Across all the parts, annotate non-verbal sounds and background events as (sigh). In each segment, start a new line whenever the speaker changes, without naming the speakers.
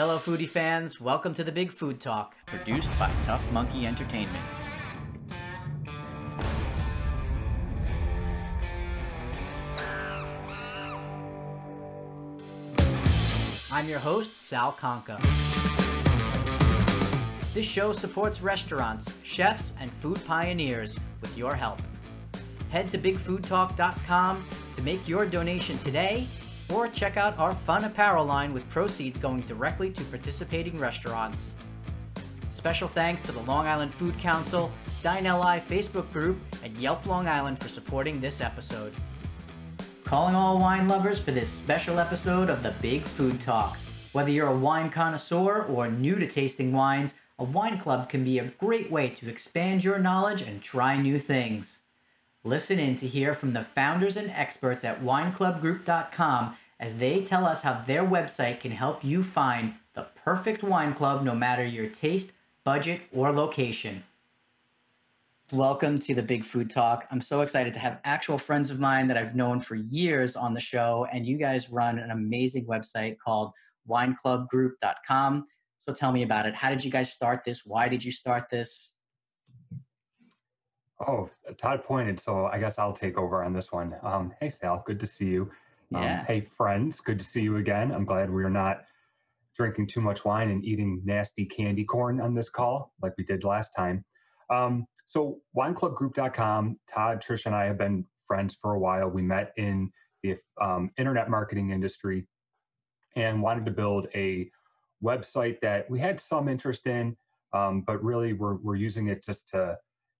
Hello, foodie fans. Welcome to the Big Food Talk, produced by Tough Monkey Entertainment. I'm your host, Sal Conca. This show supports restaurants, chefs, and food pioneers with your help. Head to bigfoodtalk.com to make your donation today or check out our fun apparel line with proceeds going directly to participating restaurants. Special thanks to the Long Island Food Council, Dine LI Facebook group, and Yelp Long Island for supporting this episode. Calling all wine lovers for this special episode of the Big Food Talk. Whether you're a wine connoisseur or new to tasting wines, a wine club can be a great way to expand your knowledge and try new things. Listen in to hear from the founders and experts at wineclubgroup.com as they tell us how their website can help you find the perfect wine club no matter your taste, budget, or location. Welcome to the Big Food Talk. I'm so excited to have actual friends of mine that I've known for years on the show, and you guys run an amazing website called wineclubgroup.com. So tell me about it. How did you guys start this? Why did you start this?
Oh, Todd pointed, so I guess I'll take over on this one. Um, hey, Sal, good to see you. Um, hey, friends, good to see you again. I'm glad we are not drinking too much wine and eating nasty candy corn on this call like we did last time. Um, so, wineclubgroup.com, Todd, Trish, and I have been friends for a while. We met in the um, internet marketing industry and wanted to build a website that we had some interest in, um, but really we're, we're using it just to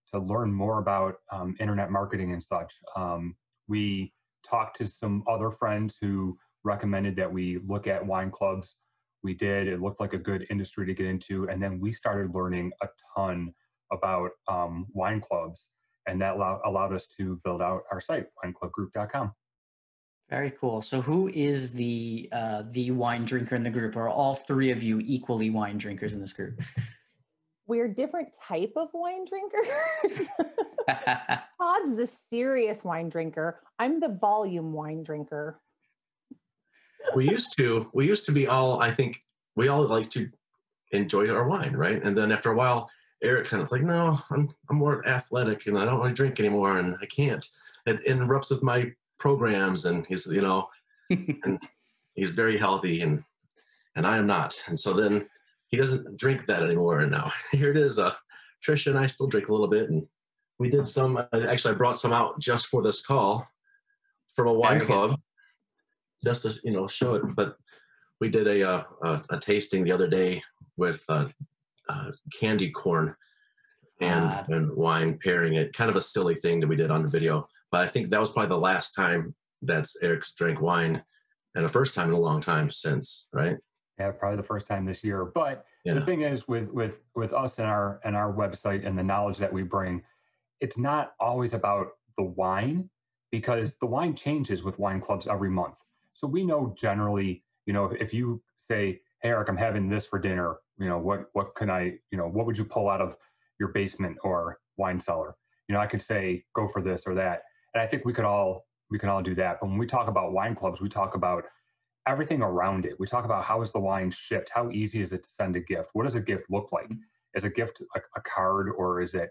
to learn more about um, internet marketing and such. Um, we talked to some other friends who recommended that we look at wine clubs. We did. It looked like a good industry to get into, and then we started learning a ton about um, wine clubs, and that allow, allowed us to build out our site, wineclubgroup.com.
Very cool. So, who is the uh, the wine drinker in the group? Are all three of you equally wine drinkers in this group? (laughs)
we're different type of wine drinkers. (laughs) (laughs) Todd's the serious wine drinker. I'm the volume wine drinker.
we used to we used to be all i think we all like to enjoy our wine right and then after a while eric kind of like no i'm i'm more athletic and i don't want to drink anymore and i can't it interrupts with my programs and he's you know (laughs) and he's very healthy and and i am not and so then he doesn't drink that anymore and now (laughs) here it is uh tricia and i still drink a little bit and we did some uh, actually i brought some out just for this call from a wine club just to you know show it. But we did a uh, a, a tasting the other day with uh, uh, candy corn and
Ah.
and wine pairing it. Kind of a silly thing that we did on the video, but I think that was probably the last time that's Eric's drank wine, and the first time in a long time since, right?
Yeah, probably the first time this year. But the thing is, with with with us and our and our website and the knowledge that we bring, it's not always about the wine because the wine changes with wine clubs every month. So we know generally, you know, if you say, "Hey, Eric, I'm having this for dinner," you know, what what can I, you know, what would you pull out of your basement or wine cellar? You know, I could say, "Go for this or that," and I think we could all we can all do that. But when we talk about wine clubs, we talk about everything around it. We talk about how is the wine shipped? How easy is it to send a gift? What does a gift look like? Is a gift a, a card or is it,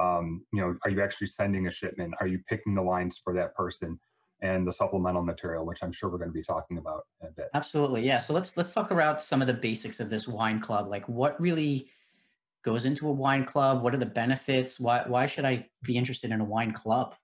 um, you know, are you actually sending a shipment? Are you picking the wines for that person? And the supplemental material, which I'm sure we're going to be talking about in a bit.
Absolutely, yeah. So let's let's talk about some of the basics of this wine club. Like, what really goes into a wine club? What are the benefits? Why why should I be interested in a wine club?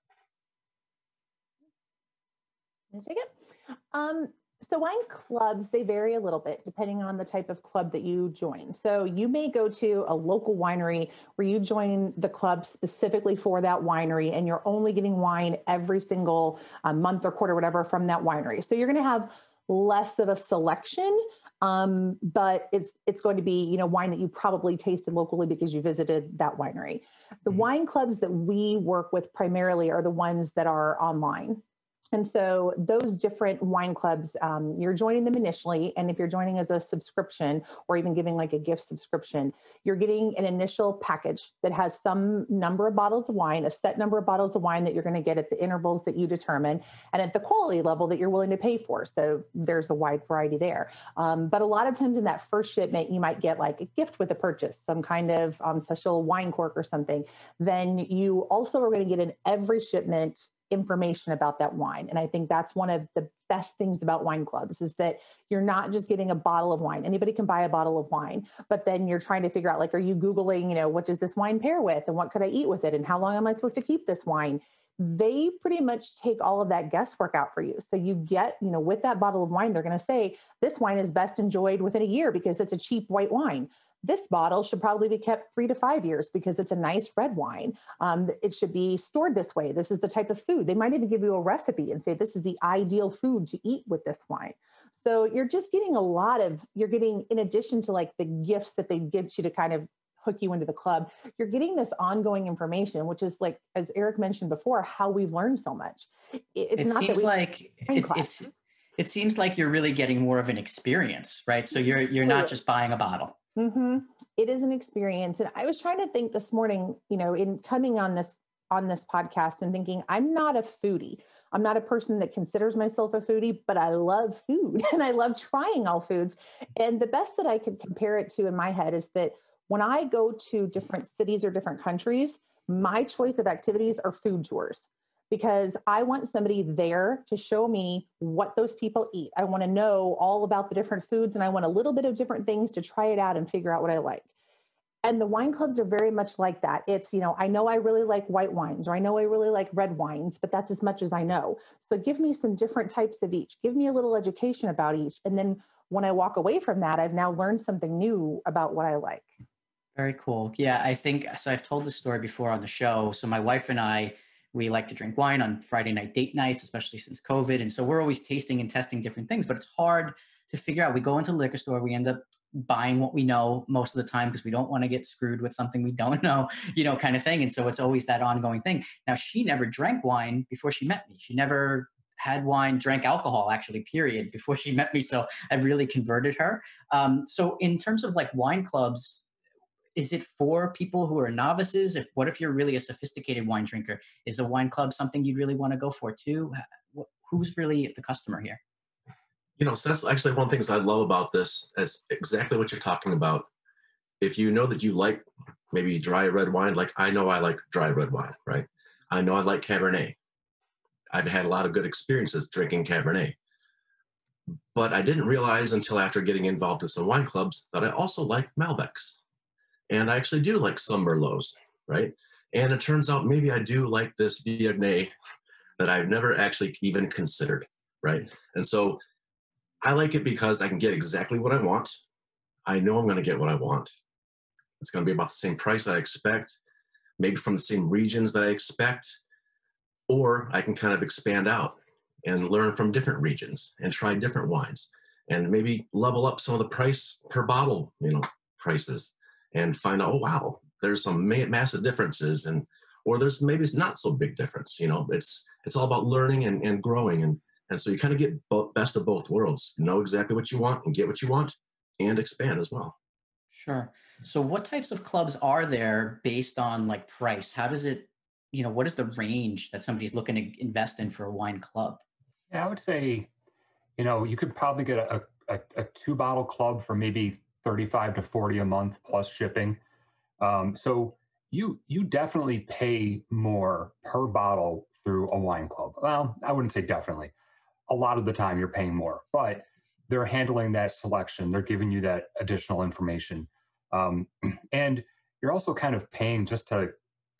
Can I take it? Um, so wine clubs, they vary a little bit depending on the type of club that you join. So you may go to a local winery where you join the club specifically for that winery and you're only getting wine every single uh, month or quarter, whatever, from that winery. So you're going to have less of a selection um, but it's it's going to be you know wine that you probably tasted locally because you visited that winery the
Mhm.
wine clubs that we work with primarily are the ones that are online And so those different wine clubs, um, you're joining them initially. And if you're joining as a subscription or even giving like a gift subscription, you're getting an initial package that has some number of bottles of wine, a set number of bottles of wine that you're going to get at the intervals that you determine and at the quality level that you're willing to pay for. So there's a wide variety there. Um, but a lot of times in that first shipment, you might get like a gift with a purchase, some kind of um, special wine cork or something. Then you also are going to get in every shipment information about that wine. And I think that's one of the best things about wine clubs is that you're not just getting a bottle of wine. Anybody can buy a bottle of wine, but then you're trying to figure out like, are you Googling, you know, what does this wine pair with and what could I eat with it? And how long am I supposed to keep this wine? They pretty much take all of that guesswork out for you. So you get, you know, with that bottle of wine, they're going to say this wine is best enjoyed within a year because it's a cheap white wine this bottle should probably be kept three to five years because it's a nice red wine. Um, it should be stored this way. This is the type of food. They might even give you a recipe and say, this is the ideal food to eat with this wine. So you're just getting a lot of, you're getting, in addition to like the gifts that they give you to kind of hook you into the club, you're getting this ongoing information, which is like, as Eric mentioned before, how we've learned so much.
It's it not seems like it's, it's, it seems like you're really getting more of an experience, right? So you're, you're not just buying a bottle.
Mm-hmm. It is an experience, and I was trying to think this morning. You know, in coming on this on this podcast and thinking, I'm not a foodie. I'm not a person that considers myself a foodie, but I love food (laughs) and I love trying all foods. And the best that I could compare it to in my head is that when I go to different cities or different countries, my choice of activities are food tours because I want somebody there to show me what those people eat. I want to know all about the different foods and I want a little bit of different things to try it out and figure out what I like. And the wine clubs are very much like that. It's, you know, I know I really like white wines or I know I really like red wines, but that's as much as I know. So give me some different types of each. Give me a little education about each. And then when I walk away from that, I've now learned something new about what I like.
Very cool. Yeah, I think so. I've told this story before on the show. So my wife and I, we like to drink wine on Friday night date nights, especially since COVID. And so we're always tasting and testing different things, but it's hard to figure out. We go into liquor store, we end up buying what we know most of the time because we don't want to get screwed with something we don't (laughs) know, you know, kind of thing. And so it's always that ongoing thing. Now, she never drank wine before she met me. She never had wine, drank alcohol, actually, period, before she met me. So I've really converted her. Um, so, in terms of like wine clubs, is it for people who are novices? If what if you're really a sophisticated wine drinker? Is a wine club something you'd really want to go for too? Who's really the customer here?
You know, so that's actually one of the things I love about this is exactly what you're talking about. If you know that you like maybe dry red wine, like I know I like dry red wine, right? I know I like Cabernet. I've had a lot of good experiences drinking Cabernet. But I didn't realize until after getting involved in some wine clubs that I also like Malbecs and I actually do like some Merlots, right? And it turns out maybe I do like this Viognier that I've never actually even considered, right? And so I like it because I can get exactly what I want. I know I'm going to get what I want. It's going to be about the same price I expect, maybe from the same regions that I expect, or I can kind of expand out and learn from different regions and try different wines and maybe level up some of the price per bottle, you know, prices and find out, oh wow, there's some ma- massive differences, and or there's maybe it's not so big difference. You know, it's it's all about learning and, and growing, and and so you kind of get both, best of both worlds. Know exactly what you want and get what you want, and expand as well.
Sure. So, what types of clubs are there based on like price? How does it, you know, what is the range that somebody's looking to invest in for a wine club?
Yeah, I would say, you know, you could probably get a, a, a two bottle club for maybe 35 to 40 a month plus shipping. Um, so you you definitely pay more per bottle through a wine club. Well, I wouldn't say definitely. A lot of the time you're paying more, but they're handling that selection. They're giving you that additional information, um, (clears throat) and you're also kind of paying just to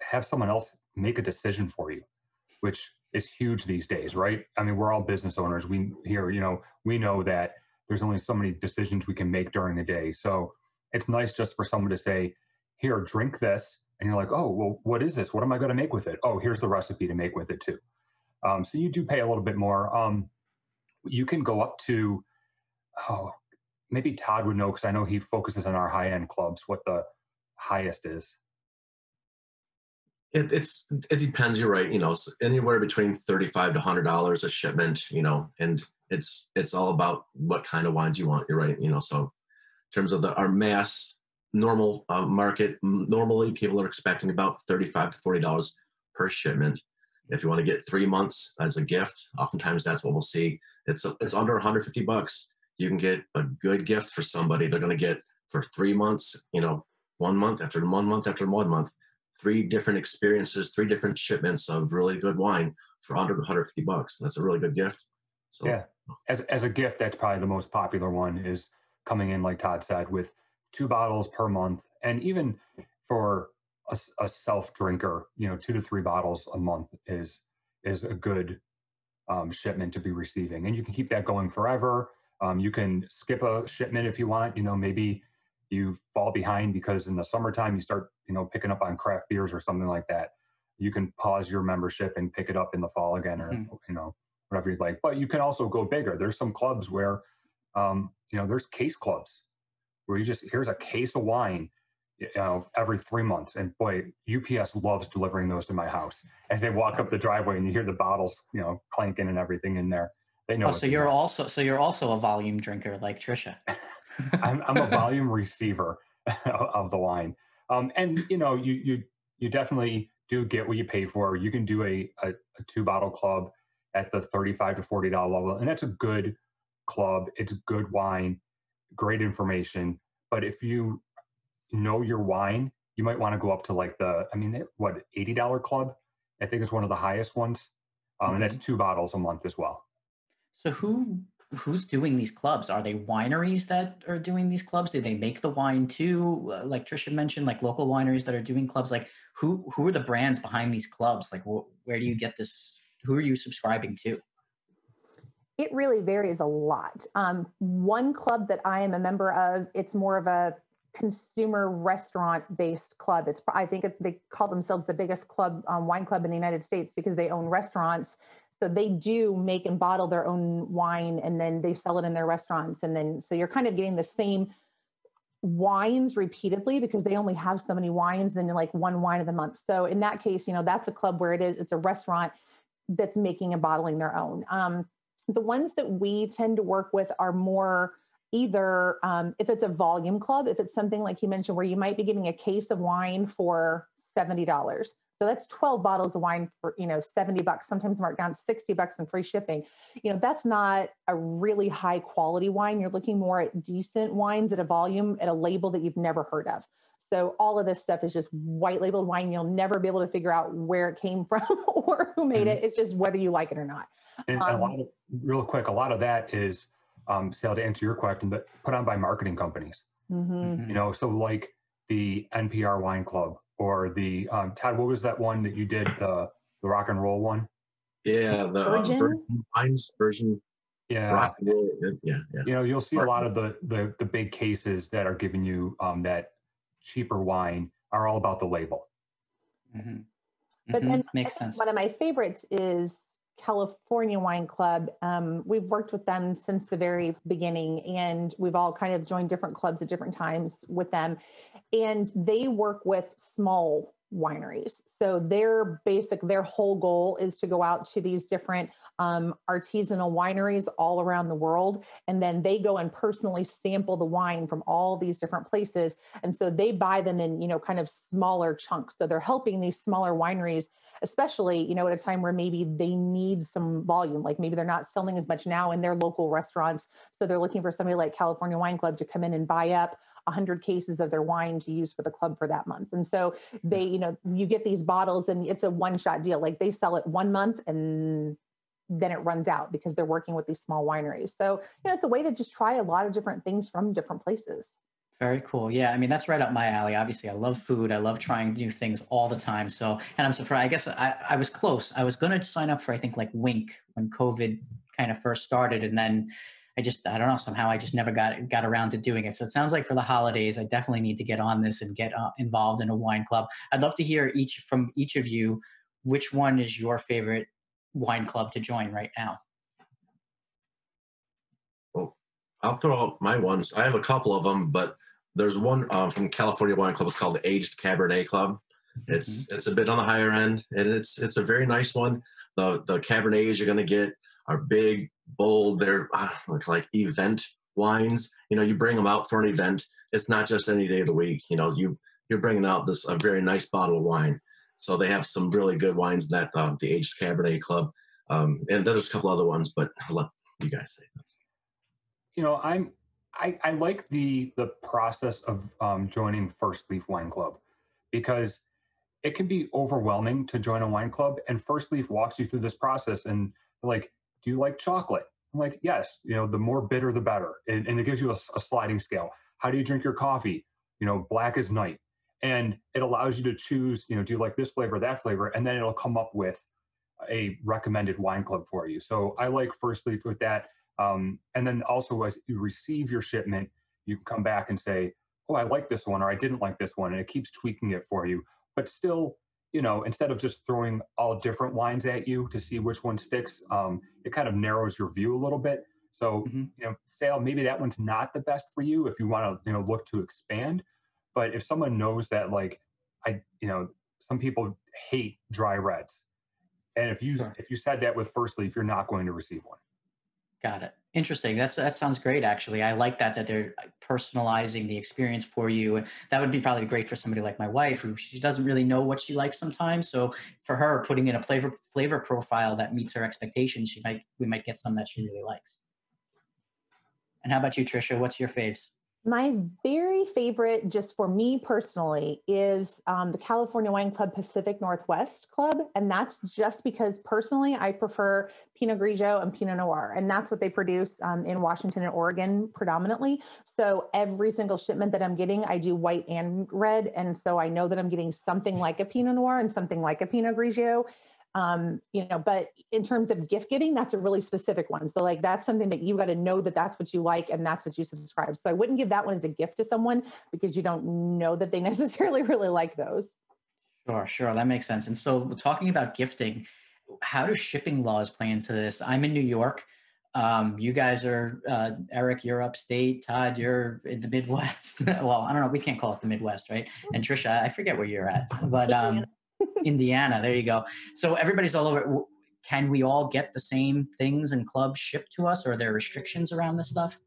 have someone else make a decision for you, which is huge these days, right? I mean, we're all business owners. We here, you know, we know that there's only so many decisions we can make during the day. So it's nice just for someone to say, here, drink this. And you're like, oh, well, what is this? What am I going to make with it? Oh, here's the recipe to make with it too. Um, so you do pay a little bit more. Um, you can go up to, oh, maybe Todd would know because I know he focuses on our high end clubs what the highest is.
It, it's it depends. You're right. You know, anywhere between thirty-five to hundred dollars a shipment. You know, and it's it's all about what kind of wines you want. You're right. You know, so in terms of the our mass normal uh, market, normally people are expecting about thirty-five to forty dollars per shipment. If you want to get three months as a gift, oftentimes that's what we'll see. It's a, it's under 150 bucks. You can get a good gift for somebody. They're going to get for three months. You know, one month after one month after one month, three different experiences, three different shipments of really good wine for under 150 bucks. That's a really good gift.
So yeah, as as a gift, that's probably the most popular one. Is coming in like Todd said with two bottles per month, and even for a, a self drinker, you know, two to three bottles a month is is a good um, shipment to be receiving, and you can keep that going forever. Um, you can skip a shipment if you want. You know, maybe you fall behind because in the summertime you start, you know, picking up on craft beers or something like that. You can pause your membership and pick it up in the fall again, or mm-hmm. you know, whatever you'd like. But you can also go bigger. There's some clubs where, um, you know, there's case clubs where you just here's a case of wine you know, every three months. And boy, UPS loves delivering those to my house. As they walk up the driveway and you hear the bottles, you know, clanking and everything in there. They know.
Oh, so you're also so you're also a volume drinker like Tricia. (laughs)
I'm, I'm a volume receiver (laughs) of the wine, um, and you know, you you you definitely do get what you pay for. You can do a, a, a two bottle club at the thirty-five to forty dollar level, and that's a good club. It's good wine, great information. But if you know your wine, you might want to go up to like the, I mean, what, $80 club? I think it's one of the highest ones. Um, mm-hmm. And that's mm-hmm. two bottles a month as well.
So who who's doing these clubs? Are they wineries that are doing these clubs? Do they make the wine too? Uh, like Tricia mentioned, like local wineries that are doing clubs. Like who who are the brands behind these clubs? Like wh- where do you get this? Who are you subscribing to?
It really varies a lot. Um, one club that I am a member of, it's more of a consumer restaurant based club. It's I think they call themselves the biggest club um, wine club in the United States because they own restaurants. So they do make and bottle their own wine and then they sell it in their restaurants. And then so you're kind of getting the same wines repeatedly because they only have so many wines then like one wine of the month. So in that case, you know, that's a club where it is, it's a restaurant that's making and bottling their own. Um, the ones that we tend to work with are more either um, if it's a volume club, if it's something like you mentioned where you might be giving a case of wine for $70. So that's 12 bottles of wine for, you know, 70 bucks, sometimes marked down 60 bucks and free shipping. You know, that's not a really high quality wine. You're looking more at decent wines at a volume at a label that you've never heard of. So all of this stuff is just white labeled wine. You'll never be able to figure out where it came (laughs) from or who made mm-hmm. it. It's just whether you like it or not.
And um, a lot of, real quick, a lot of that is um, Sal to answer your question, but put on by marketing companies. Mm-hmm. mm-hmm. You know, so like the NPR Wine Club or the um, Todd. What was that one that you did the the rock and roll one?
Yeah, the Virgin, Virgin Wines version.
Yeah. Rock and roll. Yeah, yeah. You know, you'll see a lot of the the the big cases that are giving you um, that cheaper wine are all about the label.
Mm-hmm. But mm-hmm. and makes sense. One of my favorites is California Wine Club. Um, we've worked with them since the very beginning, and we've all kind of joined different clubs at different times with them. And they work with small wineries. So their basic, their whole goal is to go out to these different um, artisanal wineries all around the world. And then they go and personally sample the wine from all these different places. And so they buy them in, you know, kind of smaller chunks. So they're helping these smaller wineries, especially, you know, at a time where maybe they need some volume, like maybe they're not selling as much now in their local restaurants. So they're looking for somebody like California Wine Club to come in and buy up 100 cases of their wine to use for the club for that month. And so they, you know, you get these bottles and it's a one shot deal. Like they sell it one month and then it runs out because they're working with these small wineries. So, you know, it's a way to just try a lot of different things from different places.
Very cool. Yeah, I mean that's right up my alley. Obviously, I love food. I love trying new things all the time. So, and I'm surprised. I guess I, I was close. I was going to sign up for I think like Winc when COVID kind of first started, and then I just I don't know somehow I just never got got around to doing it. So it sounds like for the holidays, I definitely need to get on this and get uh, involved in a wine club. I'd love to hear each from each of you. Which one is your favorite wine club to join right now?
Well, I'll throw out my ones. I have a couple of them, but there's one um, from California Wine Club. It's called the Aged Cabernet Club. It's mm-hmm. it's a bit on the higher end, and it's it's a very nice one. The the Cabernets you're gonna get are big, bold. They're uh, like event wines. You know, you bring them out for an event. It's not just any day of the week. You know, you you're bringing out this a very nice bottle of wine. So they have some really good wines that uh, the Aged Cabernet Club, um, and then there's a couple other ones, but I'll let you guys say this.
You know, I'm I, I like the the process of um, joining First Leaf Wine Club because it can be overwhelming to join a wine club, and First Leaf walks you through this process and like, do you like chocolate? I'm like, yes. You know, the more bitter, the better, and, and it gives you a, a sliding scale. How do you drink your coffee? You know, black as night, and it allows you to choose. You know, do you like this flavor, that flavor, and then it'll come up with a recommended wine club for you. So I like First Leaf with that. Um, and then also as you receive your shipment, you can come back and say, oh, I like this one or I didn't like this one. And it keeps tweaking it for you. But still, you know, instead of just throwing all different wines at you to see which one sticks, um, it kind of narrows your view a little bit. So, mm-hmm. you know, Sal, maybe that one's not the best for you if you want to, you know, look to expand. But if someone knows that, like, I, you know, some people hate dry reds. And if you sure. if you said that with First Leaf, you're not going to receive one.
Got it. Interesting. That's that sounds great. Actually, I like that that they're personalizing the experience for you, and that would be probably great for somebody like my wife, who she doesn't really know what she likes sometimes. So for her, putting in a flavor flavor profile that meets her expectations, she might we might get some that she really likes. And how about you, Tricia? What's your faves?
My very favorite, just for me personally, is um, the California Wine Club Pacific Northwest Club. And that's just because personally, I prefer Pinot Grigio and Pinot Noir. And that's what they produce um, in Washington and Oregon predominantly. So every single shipment that I'm getting, I do white and red. And so I know that I'm getting something like a Pinot Noir and something like a Pinot Grigio um, you know, but in terms of gift giving, that's a really specific one. So like that's something that you got to know that that's what you like and that's what you subscribe. So I wouldn't give that one as a gift to someone because you don't know that they (laughs) necessarily really like those.
Sure, sure, that makes sense. And so talking about gifting, how do shipping laws play into this? I'm in New York. Um, you guys are uh, Eric, you're upstate. Todd, you're in the Midwest. (laughs) well, I don't know. We can't call it the Midwest, right? And Tricia, I forget where you're at, but um, Indiana. There you go. So everybody's all over. Can we all get the same things and clubs shipped to us, or are there restrictions around this stuff?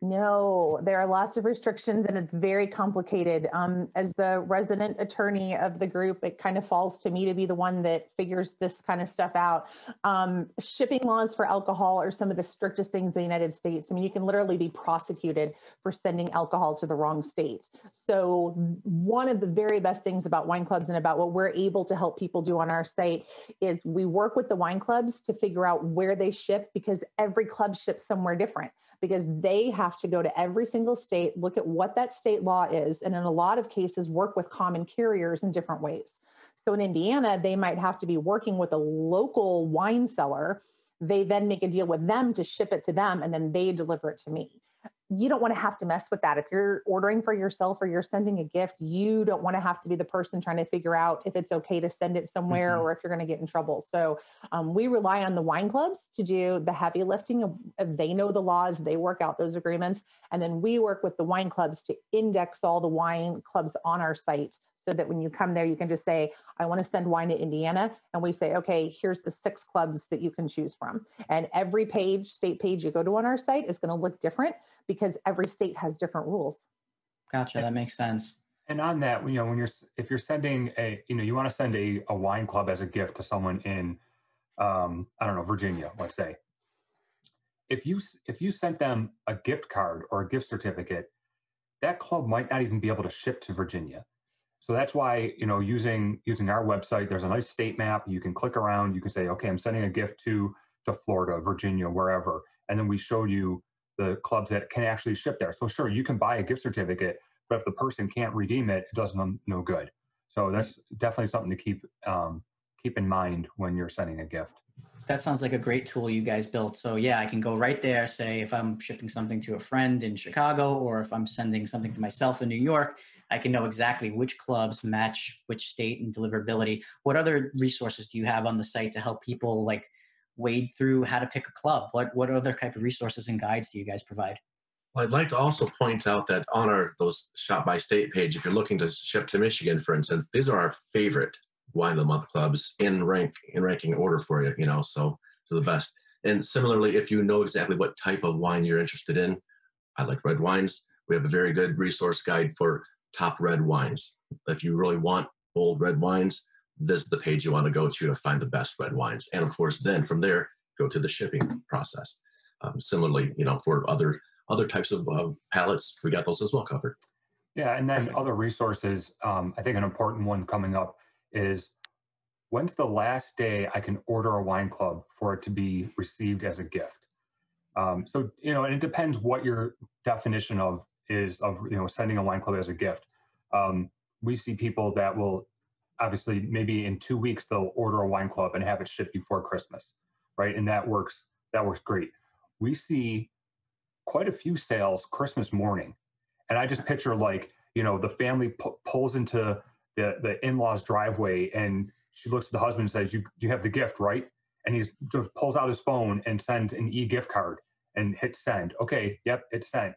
No, there are lots of restrictions and it's very complicated. Um, as the resident attorney of the group, it kind of falls to me to be the one that figures this kind of stuff out. Um, shipping laws for alcohol are some of the strictest things in the United States. I mean, you can literally be prosecuted for sending alcohol to the wrong state. So, one of the very best things about wine clubs and about what we're able to help people do on our site is we work with the wine clubs to figure out where they ship because every club ships somewhere different because they have to go to every single state, look at what that state law is, and in a lot of cases, work with common carriers in different ways. So in Indiana, they might have to be working with a local wine seller. They then make a deal with them to ship it to them, and then they deliver it to me you don't want to have to mess with that. If you're ordering for yourself or you're sending a gift, you don't want to have to be the person trying to figure out if it's okay to send it somewhere mm-hmm. or if you're going to get in trouble. So um, we rely on the wine clubs to do the heavy lifting. Of, they know the laws, they work out those agreements, and then we work with the wine clubs to index all the wine clubs on our site so that when you come there, you can just say, I want to send wine to Indiana. And we say, okay, here's the six clubs that you can choose from. And every page, state page you go to on our site is going to look different because every state has different rules.
Gotcha. That makes sense.
And on that, you know, when you're, if you're sending a, you know, you want to send a, a wine club as a gift to someone in, um, I don't know, Virginia, let's say. If you, if you sent them a gift card or a gift certificate, that club might not even be able to ship to Virginia so that's why, you know, using using our website, there's a nice state map. You can click around. You can say, okay, I'm sending a gift to to Florida, Virginia, wherever, and then we show you the clubs that can actually ship there. So sure, you can buy a gift certificate, but if the person can't redeem it, it does them no good. So that's definitely something to keep um, keep in mind when you're sending a gift.
That sounds like a great tool you guys built. So yeah, I can go right there. Say if I'm shipping something to a friend in Chicago, or if I'm sending something to myself in New York, I can know exactly which clubs match which state and deliverability. What other resources do you have on the site to help people like wade through how to pick a club? What what other type of resources and guides do you guys provide?
Well, I'd like to also point out that on our those shop by state page, if you're looking to ship to Michigan, for instance, these are our favorite wine of the month clubs in rank in ranking order for you. You know, so to the best. And similarly, if you know exactly what type of wine you're interested in, I like red wines. We have a very good resource guide for top red wines. If you really want bold red wines, this is the page you want to go to to find the best red wines. And of course, then from there, go to the shipping process. Um, similarly, you know, for other other types of uh, palates, we got those as well covered.
Yeah, and then other resources. Um, I think an important one coming up is when's the last day I can order a wine club for it to be received as a gift? Um, so you know, and it depends what your definition of is of you know sending a wine club as a gift. Um, we see people that will obviously maybe in two weeks they'll order a wine club and have it shipped before Christmas, right? And that works. That works great. We see quite a few sales Christmas morning, and I just picture like you know the family pulls into the the in-laws driveway and she looks at the husband and says, "You you have the gift, right?" And he just pulls out his phone and sends an e-gift card and hits send. Okay, yep, it's sent.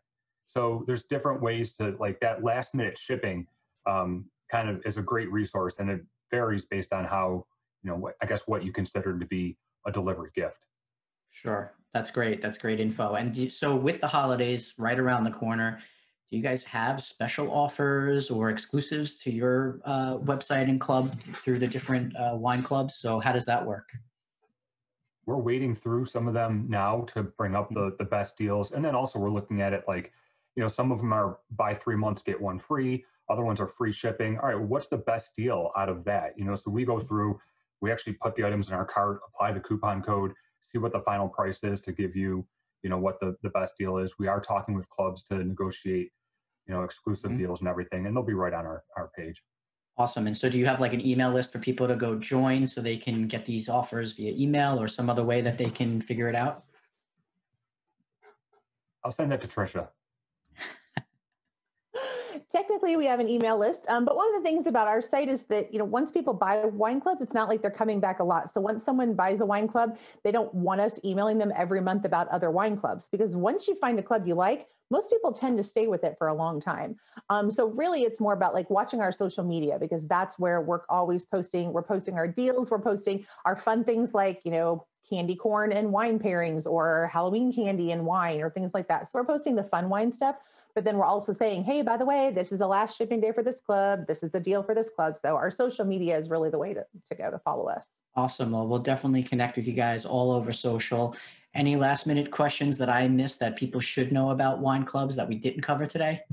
So there's different ways to like that last minute shipping. Um, kind of is a great resource, and it varies based on how you know what, I guess what you consider to be a delivered gift.
Sure, that's great. That's great info. And do, so with the holidays right around the corner, do you guys have special offers or exclusives to your uh, website and club through the different uh, wine clubs? So how does that work?
We're wading through some of them now to bring up the the best deals, and then also we're looking at it like, you know, some of them are buy three months get one free. Other ones are free shipping. All right, what's the best deal out of that? You know, so we go through, we actually put the items in our cart, apply the coupon code, see what the final price is to give you, you know, what the the best deal is. We are talking with clubs to negotiate you know, exclusive mm-hmm. deals and everything, and they'll be right on our, our page.
Awesome. And so do you have like an email list for people to go join so they can get these offers via email or some other way that they can figure it out?
I'll send that to Tricia.
Technically, we have an email list, um, but one of the things about our site is that you know once people buy wine clubs, it's not like they're coming back a lot. So once someone buys a wine club, they don't want us emailing them every month about other wine clubs because once you find a club you like, most people tend to stay with it for a long time. Um, so really, it's more about like watching our social media because that's where we're always posting. We're posting our deals. We're posting our fun things like you know candy corn and wine pairings or Halloween candy and wine or things like that. So we're posting the fun wine stuff, but then we're also saying, hey, by the way, this is the last shipping day for this club. This is the deal for this club. So our social media is really the way to, to go to follow us.
Awesome. Well, we'll definitely connect with you guys all over social. Any last minute questions that I missed that people should know about wine clubs that we didn't cover today?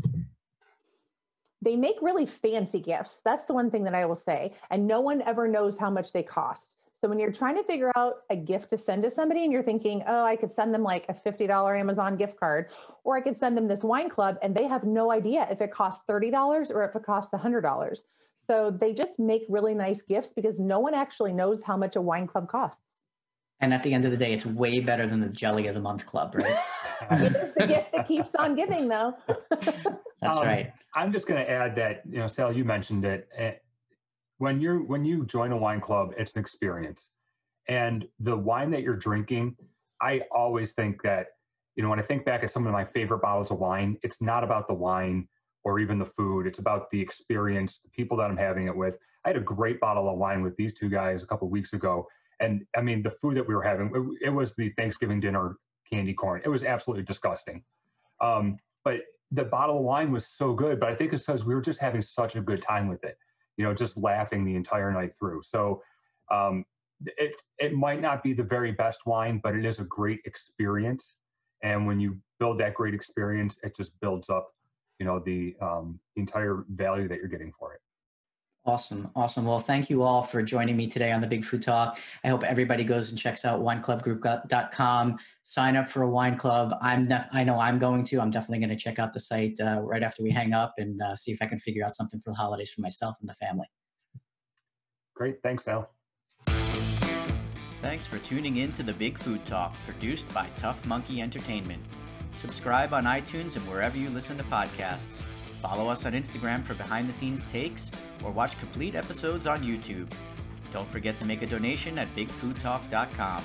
They make really fancy gifts. That's the one thing that I will say. And no one ever knows how much they cost. So when you're trying to figure out a gift to send to somebody and you're thinking, oh, I could send them like a $50 Amazon gift card, or I could send them this wine club, and they have no idea if it costs $30 or if it costs $100. So they just make really nice gifts because no one actually knows how much a wine club costs.
And at the end of the day, it's way better than the Jelly of the Month Club, right? (laughs)
it's the gift that keeps on giving, though. (laughs)
That's um, right.
I'm just going to add that you know, Sal, you mentioned it. When you when you join a wine club, it's an experience, and the wine that you're drinking, I always think that you know when I think back at some of my favorite bottles of wine, it's not about the wine or even the food. It's about the experience, the people that I'm having it with. I had a great bottle of wine with these two guys a couple weeks ago, and I mean, the food that we were having, it, it was the Thanksgiving dinner candy corn. It was absolutely disgusting. Um, but the bottle of wine was so good, but I think it's because we were just having such a good time with it, you know, just laughing the entire night through. So um, it, it might not be the very best wine, but it is a great experience. And when you build that great experience, it just builds up, you know, the, um, the entire value that you're getting for it.
Awesome. Awesome. Well, thank you all for joining me today on the Big Food Talk. I hope everybody goes and checks out wineclubgroup.com, sign up for a wine club. I'm def- I know I'm going to. I'm definitely going to check out the site uh, right after we hang up and uh, see if I can figure out something for the holidays for myself and the family.
Great. Thanks, Al.
Thanks for tuning in to the Big Food Talk, produced by Tough Monkey Entertainment. Subscribe on iTunes and wherever you listen to podcasts. Follow us on Instagram for behind the scenes takes or watch complete episodes on YouTube. Don't forget to make a donation at bigfoodtalk.com.